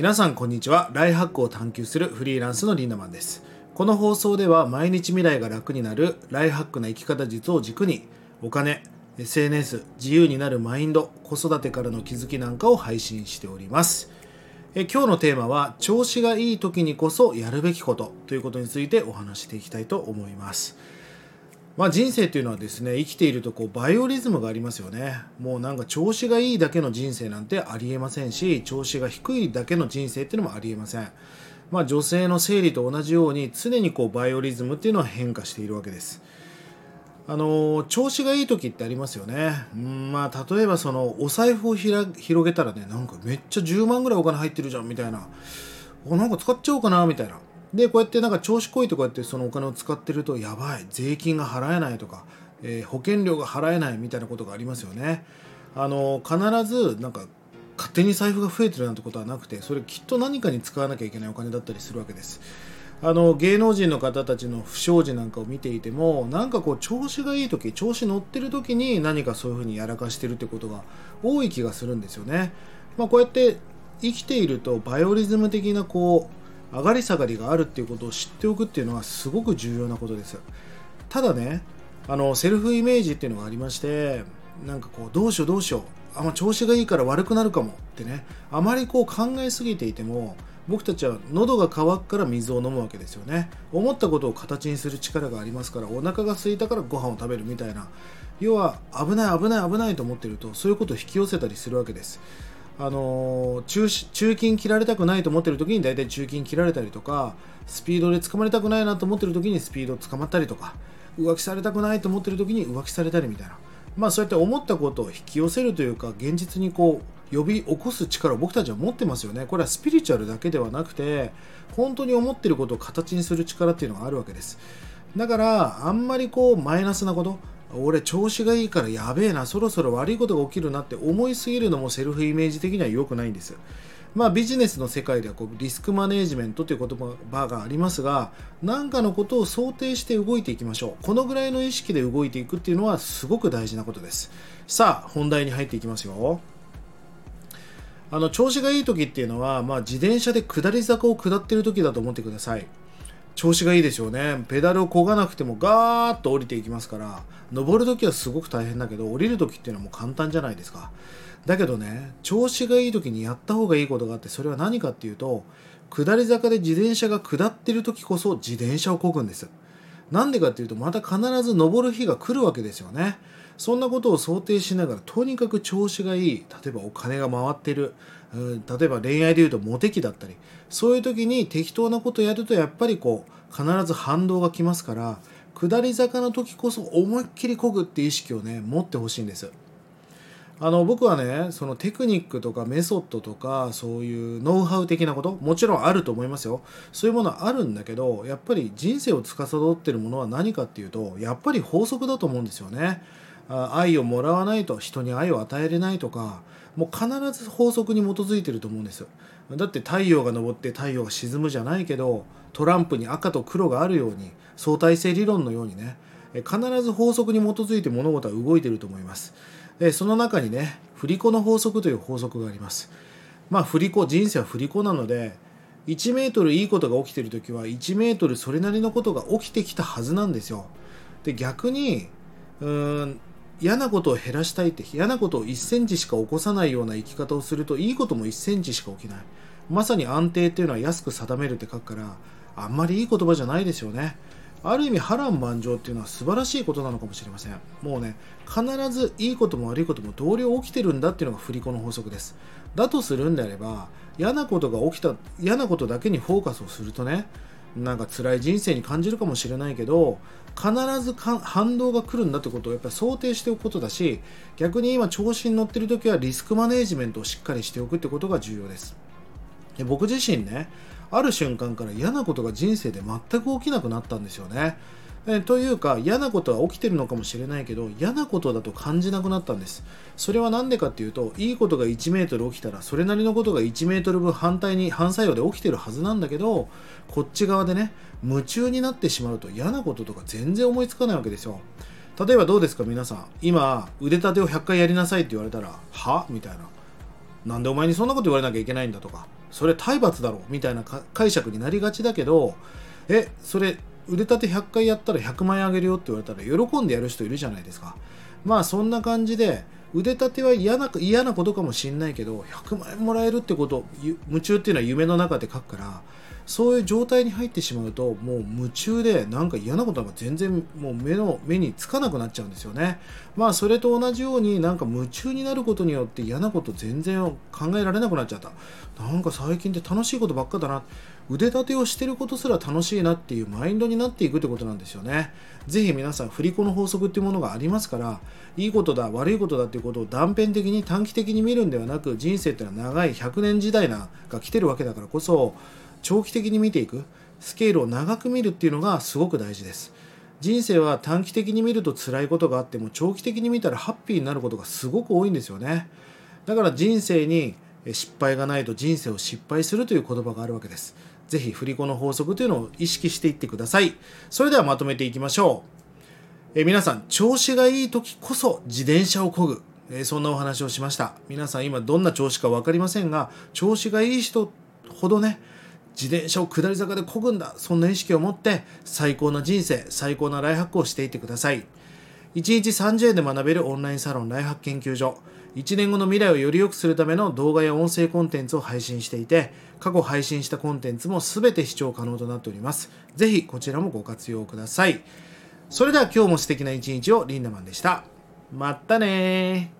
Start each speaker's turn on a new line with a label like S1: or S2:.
S1: 皆さんこんにちは。ライハックを探求するフリーランスのリンダマンです。この放送では毎日未来が楽になるライハックな生き方術を軸にお金 SNS 自由になるマインド子育てからの気づきなんかを配信しております。え今日のテーマは調子がいい時にこそやるべきことということについてお話していきたいと思います。まあ、人生っていうのはですね生きているとこうバイオリズムがありますよね。もうなんか調子がいいだけの人生なんてありえませんし調子が低いだけの人生っていうのもありえません。まあ、女性の生理と同じように常にこうバイオリズムっていうのは変化しているわけです。あの調子がいい時ってありますよね。うんまあ例えばそのお財布を広げたらねなんかめっちゃ10万ぐらいお金入ってるじゃんみたいな。おなんか使っちゃおうかなみたいな。でこうやってなんか調子こいとこうやってそのお金を使ってるとやばい税金が払えないとか、えー、保険料が払えないみたいなことがありますよね。あの必ずなんか勝手に財布が増えてるなんてことはなくてそれきっと何かに使わなきゃいけないお金だったりするわけです。あの芸能人の方たちの不祥事なんかを見ていてもなんかこう調子がいい時調子乗ってる時に何かそういうふうにやらかしてるってことが多い気がするんですよね。まあ、こうやって生きているとバイオリズム的なこう上がり下がりがあるっていうことを知っておくっていうのはすごく重要なことです。ただねあのセルフイメージっていうのがありましてなんかこうどうしようどうしよう。あま調子がいいから悪くなるかもってね。あまりこう考えすぎていても僕たちは喉が渇くから水を飲むわけですよね。思ったことを形にする力がありますからお腹が空いたからご飯を食べるみたいな。要は危ない危ない危ないと思ってるとそういうことを引き寄せたりするわけです。あの中中金切られたくないと思ってる時に大体中金切られたりとかスピードで捕まりたくないなと思ってる時にスピード捕まったりとか浮気されたくないと思ってる時に浮気されたりみたいな。まあそうやって思ったことを引き寄せるというか現実にこう呼び起こす力を僕たちは持ってますよね。これはスピリチュアルだけではなくて本当に思ってることを形にする力っていうのがあるわけです。だからあんまりこうマイナスなこと俺調子がいいからやべえなそろそろ悪いことが起きるなって思いすぎるのもセルフイメージ的には良くないんです。まあビジネスの世界ではこうリスクマネージメントという言葉がありますが何かのことを想定して動いていきましょう。このぐらいの意識で動いていくっていうのはすごく大事なことです。さあ本題に入っていきますよ。あの調子がいい時っていうのは、まあ、自転車で下り坂を下ってる時だと思ってください。調子がいいでしょうね。ペダルを漕がなくてもガーッと降りていきますから登る時はすごく大変だけど降りる時っていうのはもう簡単じゃないですか。だけどね調子がいい時にやった方がいいことがあってそれは何かっていうと下り坂で自転車が下ってる時こそ自転車を漕ぐんです。なんでかっていうとまた必ず登る日が来るわけですよね。そんなことを想定しながらとにかく調子がいい。例えばお金が回ってる。うん例えば恋愛でいうとモテ期だったり。そういう時に適当なことやるとやっぱりこう必ず反動が来ますから下り坂の時こそ思いっきりこぐって意識をね持ってほしいんです。あの僕はねそのテクニックとかメソッドとかそういうノウハウ的なこともちろんあると思いますよ。そういうものはあるんだけどやっぱり人生を司ってるものは何かっていうとやっぱり法則だと思うんですよね。愛をもらわないと人に愛を与えれないとかもう必ず法則に基づいてると思うんですよ。だって太陽が昇って太陽が沈むじゃないけどトランプに赤と黒があるように相対性理論のようにね必ず法則に基づいて物事は動いてると思います。でその中にね振り子の法則という法則があります。まあ振り子人生は振り子なので1メートルいいことが起きてる時は1メートルそれなりのことが起きてきたはずなんですよ。で逆にうーん嫌なことを減らしたいって嫌なことを1センチしか起こさないような生き方をするといいことも1センチしか起きない。まさに安定っていうのは安く定めるって書くからあんまりいい言葉じゃないですよね。ある意味波乱万丈っていうのは素晴らしいことなのかもしれません。もうね必ずいいことも悪いことも同僚起きてるんだっていうのが振り子の法則です。だとするんであれば嫌なことが起きた嫌なことだけにフォーカスをするとねなんか辛い人生に感じるかもしれないけど必ず反動が来るんだってことをやっぱり想定しておくことだし逆に今調子に乗ってる時はリスクマネジメントをしっかりしておくってことが重要ですで僕自身ねある瞬間から嫌なことが人生で全く起きなくなったんですよね。えというか嫌なことは起きてるのかもしれないけど嫌なことだと感じなくなったんです。それは何でかっていうといいことが1メートル起きたらそれなりのことが1メートル分反対に反作用で起きてるはずなんだけどこっち側でね夢中になってしまうと嫌なこととか全然思いつかないわけですよ。例えばどうですか皆さん。今腕立てを100回やりなさいって言われたらは？みたいな。なんでお前にそんなこと言われなきゃいけないんだとか。それ体罰だろみたいな解釈になりがちだけどえそれ腕立て100回やったら100万円あげるよって言われたら喜んでやる人いるじゃないですか。まあそんな感じで腕立ては嫌な嫌なことかもしんないけど100万円もらえるってこと夢中っていうのは夢の中で書くからそういう状態に入ってしまうともう夢中でなんか嫌なことが全然もう目の目につかなくなっちゃうんですよね。まあそれと同じようになんか夢中になることによって嫌なこと全然考えられなくなっちゃった。なんか最近って楽しいことばっかだな。腕立てをしてることすら楽しいなっていうマインドになっていくってことなんですよね。ぜひ皆さん振り子の法則っていうものがありますからいいことだ悪いことだっていうことを断片的に短期的に見るんではなく人生ってのは長い100年時代が来てるわけだからこそ長期的に見ていくスケールを長く見るっていうのがすごく大事です。人生は短期的に見ると辛いことがあっても長期的に見たらハッピーになることがすごく多いんですよね。だから人生に失敗がないと人生を失敗するという言葉があるわけです。ぜひ振り子の法則というのを意識していってください。それではまとめていきましょう。え皆さん調子がいい時こそ自転車を漕ぐ。えそんなお話をしました。皆さん今どんな調子か分かりませんが調子がいい人ほどね自転車を下り坂で漕ぐんだ。そんな意識を持って最高な人生最高なライハックをしていってください。1日30円で学べるオンラインサロンライハック研究所。1年後の未来をより良くするための動画や音声コンテンツを配信していて過去配信したコンテンツも全て視聴可能となっております。ぜひこちらもご活用ください。それでは今日も素敵な一日をリンダマンでした。まったね